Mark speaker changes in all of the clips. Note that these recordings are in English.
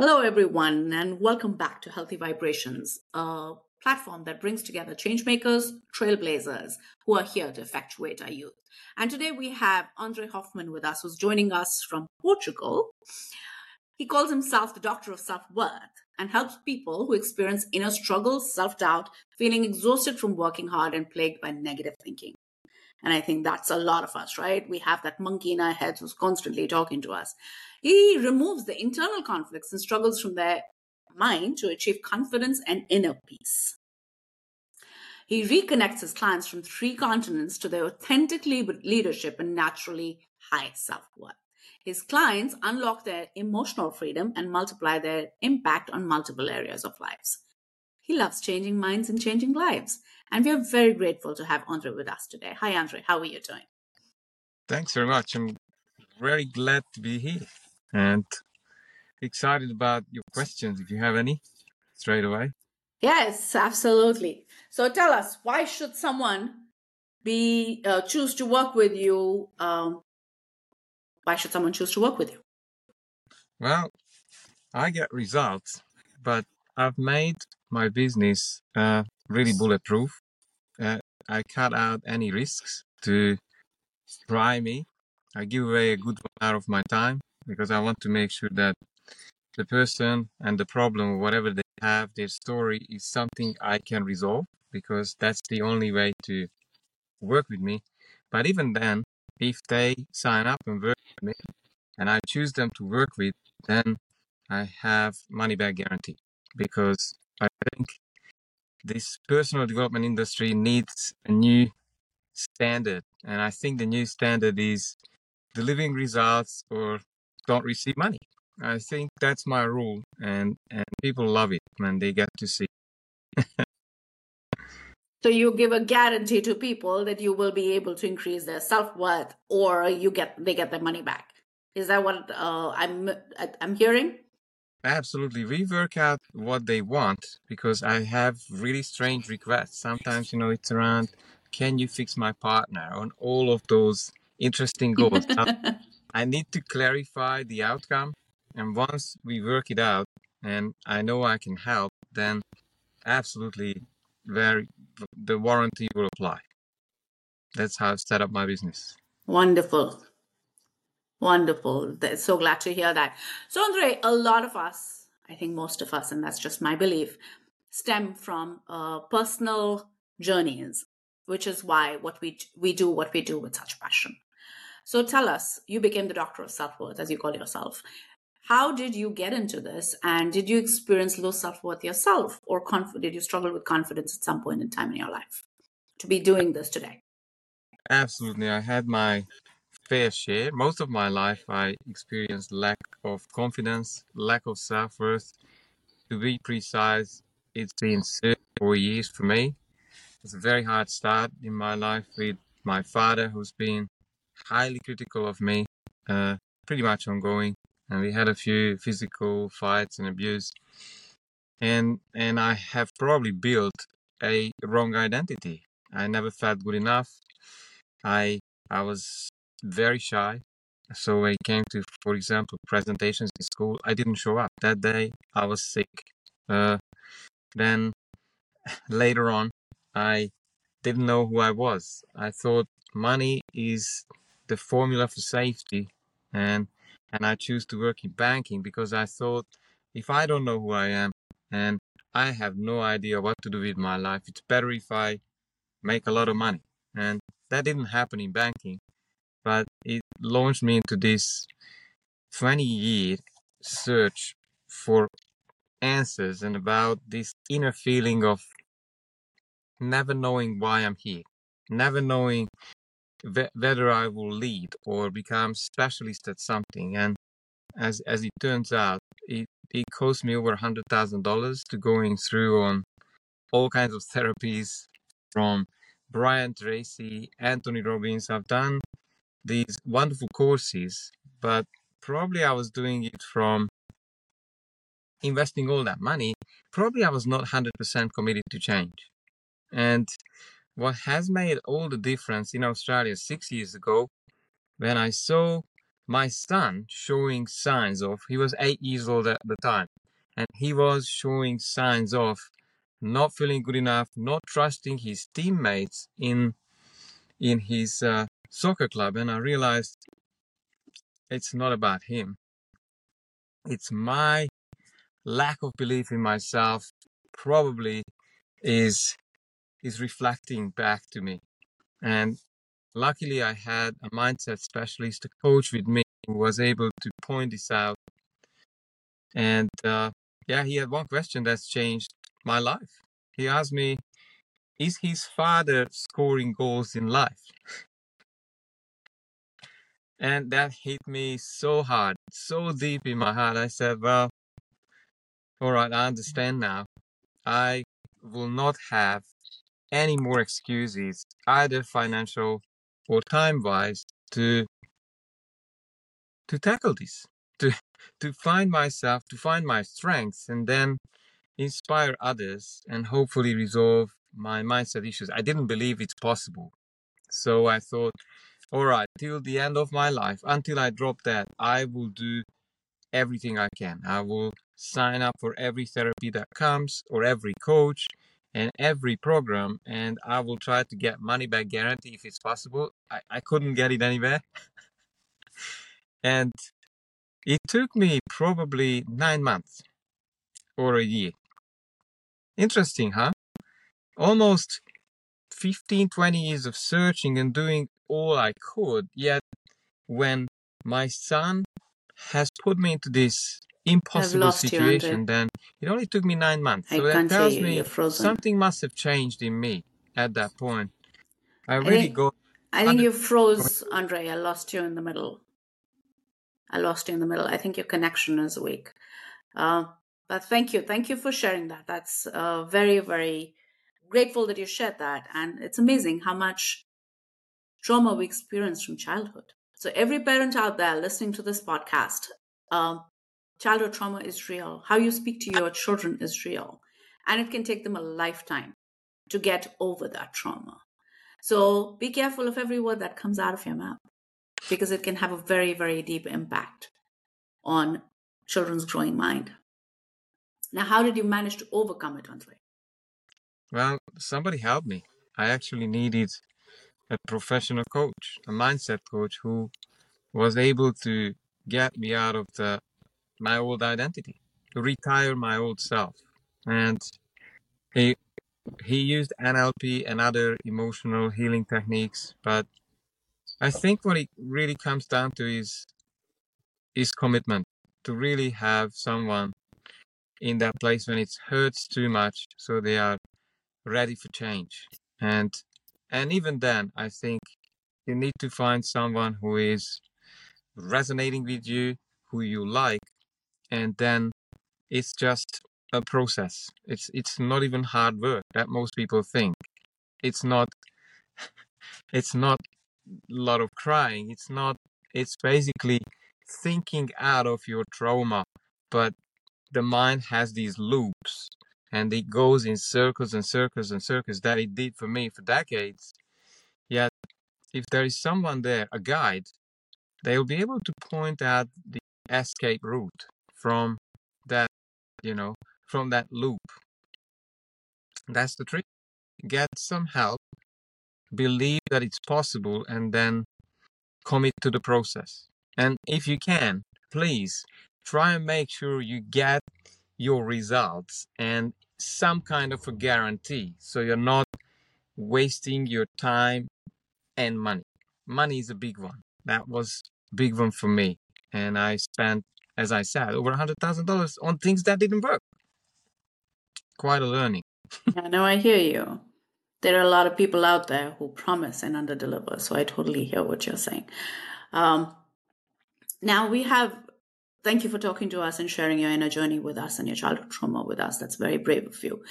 Speaker 1: Hello, everyone, and welcome back to Healthy Vibrations, a platform that brings together changemakers, trailblazers who are here to effectuate our youth. And today we have Endre Hoffman with us, who's joining us from Portugal. He calls himself the doctor of self worth and helps people who experience inner struggles, self doubt, feeling exhausted from working hard, and plagued by negative thinking. And I think that's a lot of us, right? We have that monkey in our heads who's constantly talking to us. He removes the internal conflicts and struggles from their mind to achieve confidence and inner peace. He reconnects his clients from three continents to their authentic leadership and naturally high self worth. His clients unlock their emotional freedom and multiply their impact on multiple areas of lives. He loves changing minds and changing lives. And we are very grateful to have Endre with us today. Hi, Endre. How are you doing?
Speaker 2: Thanks very much. I'm very glad to be here and excited about your questions if you have any straight away.
Speaker 1: Yes, absolutely. So tell us, why should someone be uh, choose to work with you? Um, why should someone choose to work with you?
Speaker 2: Well, I get results, but I've made my business uh, really bulletproof. Uh, I cut out any risks to try me. I give away a good amount of my time because I want to make sure that the person and the problem, whatever they have, their story is something I can resolve because that's the only way to work with me. But even then, if they sign up and work with me and I choose them to work with, then I have money back guarantee because I think this personal development industry needs a new standard. And I think the new standard is delivering results or don't receive money. I think that's my rule, and and people love it when they get to see.
Speaker 1: so you give a guarantee to people that you will be able to increase their self worth, or you get they get their money back. Is that what uh, I'm I'm hearing?
Speaker 2: Absolutely. We work out what they want because I have really strange requests. Sometimes, you know, it's around, can you fix my partner on all of those interesting goals? I need to clarify the outcome. And once we work it out and I know I can help, then absolutely very the warranty will apply. That's how I set up my business.
Speaker 1: Wonderful. Wonderful. So glad to hear that. So, Endre, a lot of us, I think most of us, and that's just my belief, stem from uh, personal journeys, which is why what we we do what we do with such passion. So, tell us, you became the doctor of self worth, as you call yourself. How did you get into this, and did you experience low self worth yourself, or conf- did you struggle with confidence at some point in time in your life to be doing this today?
Speaker 2: Absolutely, I had my fair share. Most of my life, I experienced lack of confidence, lack of self worth. To be precise, it's been four years for me. It's a very hard start in my life with my father, who's been highly critical of me, uh, pretty much ongoing. And we had a few physical fights and abuse. And and I have probably built a wrong identity. I never felt good enough. I I was very shy. So when it came to, for example, presentations in school, I didn't show up. That day I was sick. Uh, then later on, I didn't know who I was. I thought money is the formula for safety, and and I choose to work in banking because I thought if I don't know who I am and I have no idea what to do with my life, it's better if I make a lot of money. And that didn't happen in banking but it launched me into this 20 year search for answers and about this inner feeling of never knowing why I'm here, never knowing whether I will lead or become specialist at something. And as as it turns out, it, it cost me over hundred thousand dollars to going through on all kinds of therapies from Brian Tracy, Anthony Robbins. I've done these wonderful courses, but probably I was doing it from investing all that money. Probably I was not 100% committed to change. And what has made all the difference in Australia six years ago, when I saw my son showing signs of, he was eight years old at the time, and he was showing signs of not feeling good enough, not trusting his teammates in in his uh, soccer club, and I realized it's not about him. It's my lack of belief in myself probably is is reflecting back to me. And luckily I had a mindset specialist, a coach with me who was able to point this out. And uh, yeah, he had one question that's changed my life. He asked me, is his father scoring goals in life? And that hit me so hard, so deep in my heart. I said, Well, all right, I understand now. I will not have any more excuses, either financial or time wise, to to tackle this, to to find myself, to find my strengths, and then inspire others and hopefully resolve my mindset issues. I didn't believe it's possible. So I thought, all right, till the end of my life, until I drop that, I will do everything I can. I will sign up for every therapy that comes or every coach and every program and I will try to get money back guarantee if it's possible. I, I couldn't get it anywhere. and it took me probably nine months or a year. Interesting, huh? Almost 15, 20 years of searching and doing all I could. Yet when my son has put me into this impossible situation, you, then it only took me nine months. I so that tells you, me something must have changed in me at that point. I really I think, go.
Speaker 1: I think you froze, Endre. I lost you in the middle. I lost you in the middle. I think your connection is weak. Uh, but thank you. Thank you for sharing that. That's uh, very, very grateful that you shared that. And it's amazing how much trauma we experience from childhood. So, every parent out there listening to this podcast, um, childhood trauma is real. How you speak to your children is real. And it can take them a lifetime to get over that trauma. So, be careful of every word that comes out of your mouth because it can have a very, very deep impact on children's growing mind. Now, how did you manage to overcome it, Endre?
Speaker 2: Well, somebody helped me. I actually needed a professional coach, a mindset coach who was able to get me out of the my old identity, to retire my old self. And he he used NLP and other emotional healing techniques, but I think what it really comes down to is is commitment to really have someone in that place when it hurts too much so they are ready for change and and even then i think you need to find someone who is resonating with you who you like and then it's just a process. It's it's not even hard work that most people think. It's not it's not a lot of crying. It's not it's basically thinking out of your trauma but the mind has these loops and it goes in circles and circles and circles that it did for me for decades. Yet, if there is someone there, a guide, they will be able to point out the escape route from that, you know, from that loop. That's the trick. Get some help, believe that it's possible, and then commit to the process. And if you can, please try and make sure you get your results and some kind of a guarantee so you're not wasting your time and money money is a big one that was big one for me and i spent as i said over a hundred thousand dollars on things that didn't work quite a learning
Speaker 1: i know i hear you there are a lot of people out there who promise and underdeliver so i totally hear what you're saying um, now we have Thank you for talking to us and sharing your inner journey with us and your childhood trauma with us. That's very brave of you.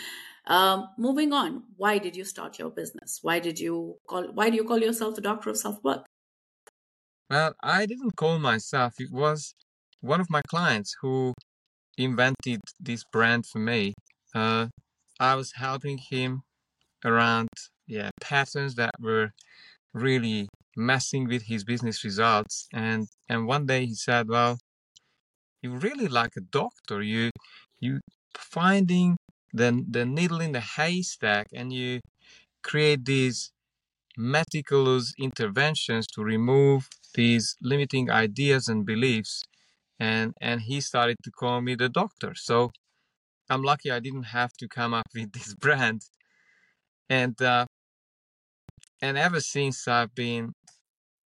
Speaker 1: Um, moving on, why did you start your business? Why did you call? Why do you call yourself the doctor of self work?
Speaker 2: Well, I didn't call myself. It was one of my clients who invented this brand for me. Uh, I was helping him around yeah patterns that were really messing with his business results. And and one day he said, "Well, you really like a doctor. You you finding the the needle in the haystack, and you create these meticulous interventions to remove these limiting ideas and beliefs." And and he started to call me the doctor. So I'm lucky I didn't have to come up with this brand. And uh, and ever since I've been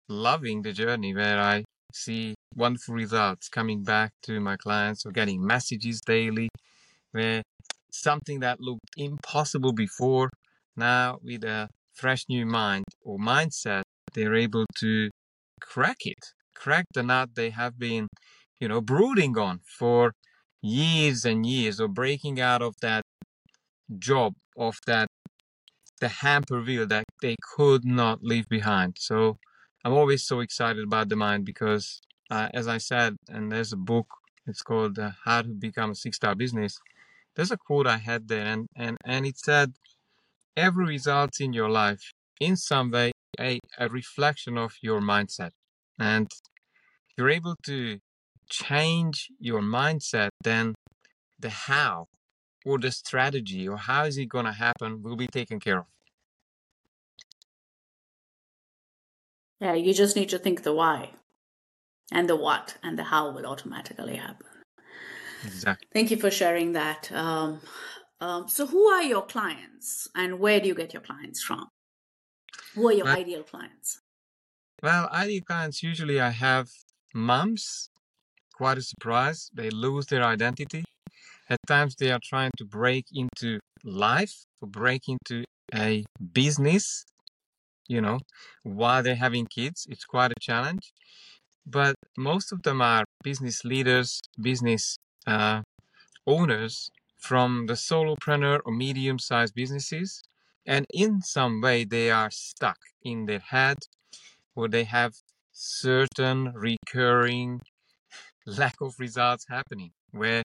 Speaker 2: loving the journey where I see wonderful results coming back to my clients or getting messages daily where something that looked impossible before now with a fresh new mind or mindset they're able to crack it crack the nut they have been you know brooding on for years and years or breaking out of that job of that the hamper wheel that they could not leave behind. So i'm always so excited about the mind because uh, as i said and there's a book it's called uh, how to become a six star business. There's a quote i had there and and and it said every result in your life in some way a, a reflection of your mindset. And you're able to change your mindset, then the how or the strategy or how is it going to happen will be taken care of.
Speaker 1: Yeah, you just need to think the why and the what and the how will automatically happen.
Speaker 2: Exactly.
Speaker 1: Thank you for sharing that. Um, um, so, who are your clients and where do you get your clients from? Who are your ideal clients?
Speaker 2: Well, ideal clients usually I have moms quite a surprise. They lose their identity. At times, they are trying to break into life or break into a business, you know, while they're having kids. It's quite a challenge. But most of them are business leaders, business uh, owners from the solopreneur or medium sized businesses. And in some way, they are stuck in their head or they have certain recurring lack of results happening where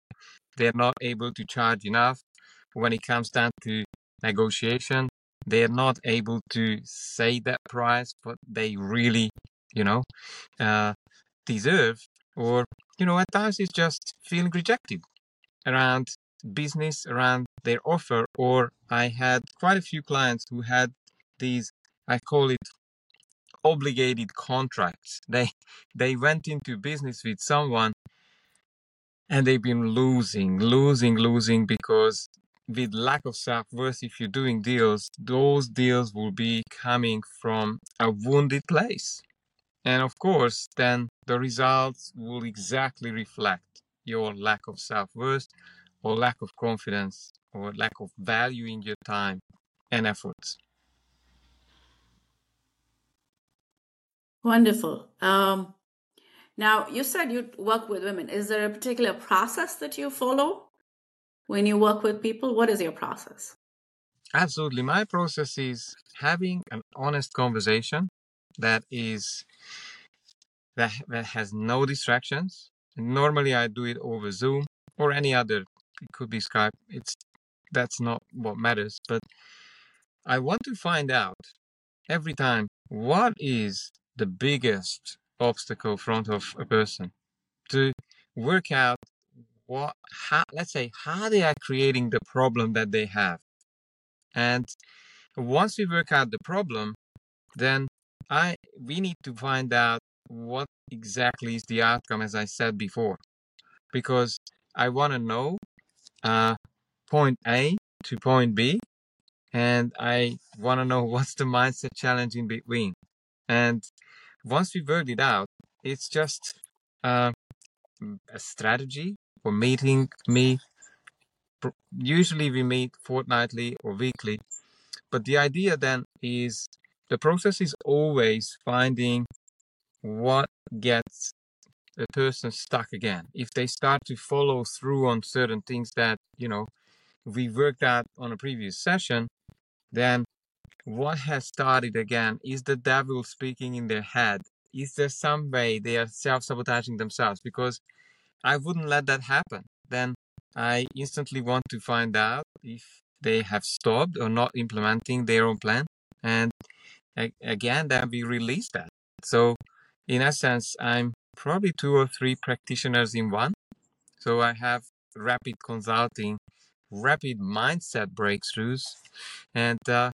Speaker 2: they're not able to charge enough. When it comes down to negotiation they're not able to say that price what they really you know uh, deserve or you know at times it's just feeling rejected around business around their offer or i had quite a few clients who had these i call it obligated contracts. They they went into business with someone and they've been losing, losing, losing because with lack of self-worth, if you're doing deals, those deals will be coming from a wounded place. And of course, then the results will exactly reflect your lack of self-worth or lack of confidence or lack of value in your time and efforts.
Speaker 1: Wonderful. Um, now, you said you work with women. Is there a particular process that you follow when you work with people? What is your process?
Speaker 2: Absolutely. My process is having an honest conversation that is that, that has no distractions. Normally I do it over Zoom or any other it could be Skype. It's that's not what matters, but I want to find out every time what is the biggest obstacle in front of a person to work out what how let's say how they are creating the problem that they have. And once we work out the problem then i we need to find out what exactly is the outcome as i said before. Because i want to know uh, point a to point b and i want to know what's the mindset challenge in between. And once we worked it out, it's just uh, a strategy for meeting me. Usually we meet fortnightly or weekly, but the idea then is the process is always finding what gets a person stuck again. If they start to follow through on certain things that, you know, we worked out on a previous session, then what has started again is the devil speaking in their head. Is there some way they are self sabotaging themselves? Because I wouldn't let that happen. Then I instantly want to find out if they have stopped or not implementing their own plan. And again, then we release that. So, in essence, I'm probably two or three practitioners in one. So I have rapid consulting, rapid mindset breakthroughs, and uh,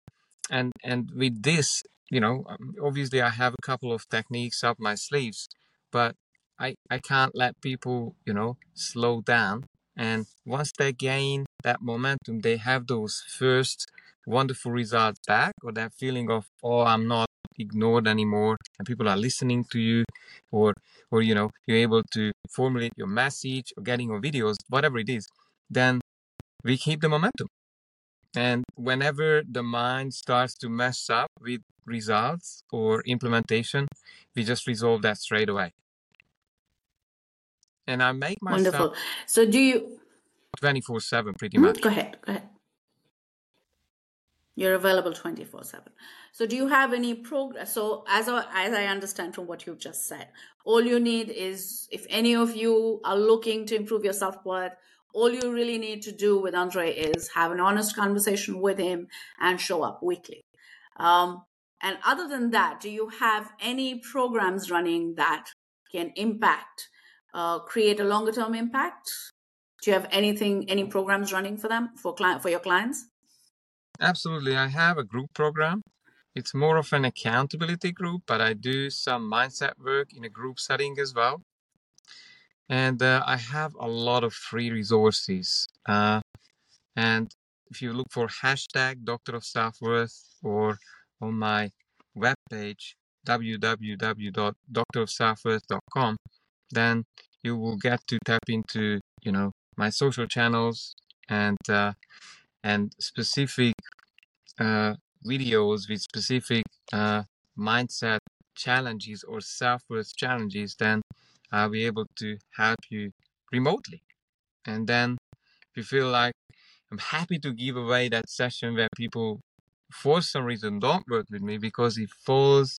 Speaker 2: and and with this, you know, um, obviously I have a couple of techniques up my sleeves, but I I can't let people, you know, slow down. And once they gain that momentum, they have those first wonderful results back, or that feeling of oh, I'm not ignored anymore and people are listening to you or or you know you're able to formulate your message or getting your videos whatever it is then we keep the momentum and whenever the mind starts to mess up with results or implementation we just resolve that straight away and i make myself
Speaker 1: wonderful so do you
Speaker 2: 24 7 pretty
Speaker 1: Mhm,
Speaker 2: much
Speaker 1: Go ahead. Go ahead. You're available 24 7. So, do you have any progress? So, as, I- as I understand from what you've just said, all you need is if any of you are looking to improve your self worth, all you really need to do with Endre is have an honest conversation with him and show up weekly. Um, and other than that, do you have any programs running that can impact, uh, create a longer term impact? Do you have anything, any programs running for them for client for your clients?
Speaker 2: absolutely i have a group program it's more of an accountability group but i do some mindset work in a group setting as well and uh, I have a lot of free resources. Uh, and if you look for hashtag Doctor of Self Worth or on my webpage www.doctorofselfworth.com, then you will get to tap into you know my social channels and uh, and specific uh, videos with specific uh, mindset challenges or self worth challenges. Then I'll be able to help you remotely. And then if you feel like I'm happy to give away that session where people for some reason don't work with me because it falls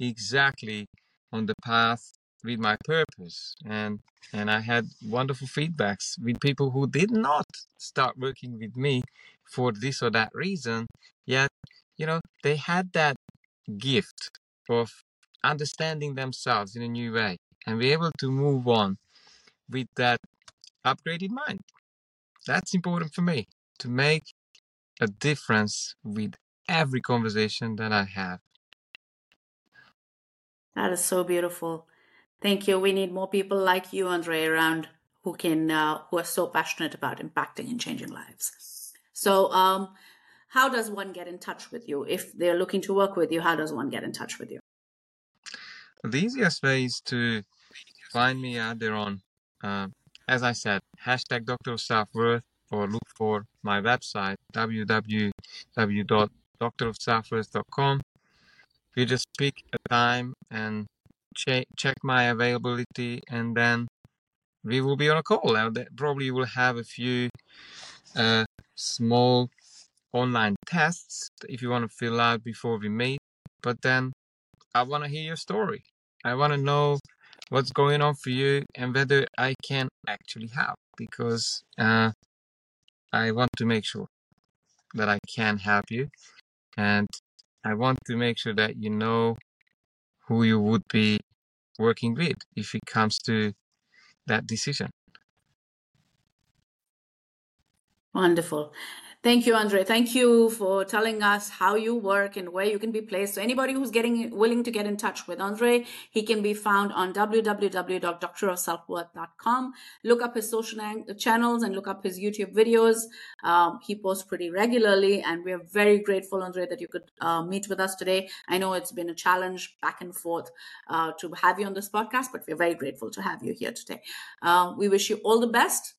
Speaker 2: exactly on the path with my purpose and and I had wonderful feedbacks with people who did not start working with me for this or that reason yet you know they had that gift of understanding themselves in a new way and be able to move on with that upgraded mind. That's important for me to make a difference with every conversation that I have.
Speaker 1: That is so beautiful. Thank you. We need more people like you, Endre, around who can uh, who are so passionate about impacting and changing lives. So, um, how does one get in touch with you if they're looking to work with you? How does one get in touch with you?
Speaker 2: The easiest way is to find me out there on, uh, as I said, hashtag Doctor of Self Worth or look for my website www.doctorofselfworth.com. You just pick a time and check check my availability, and then we will be on a call. That probably will have a few uh, small online tests if you want to fill out before we meet. But then I want to hear your story. I want to know what's going on for you and whether I can actually help because uh, I want to make sure that I can help you and I want to make sure that you know who you would be working with if it comes to that decision.
Speaker 1: Wonderful. Thank you, Endre. Thank you for telling us how you work and where you can be placed. So anybody who's getting willing to get in touch with Endre, he can be found on www.doctorofselfworth.com. Look up his social channels and look up his YouTube videos. Um, he posts pretty regularly, and we're very grateful, Endre, that you could uh, meet with us today. I know it's been a challenge back and forth uh, to have you on this podcast, but we're very grateful to have you here today. Uh, we wish you all the best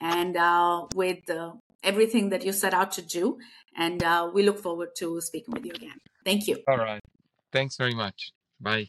Speaker 1: and uh, with uh, everything that you set out to do. And uh, we look forward to speaking with you again. Thank you.
Speaker 2: All right. Thanks very much. Bye.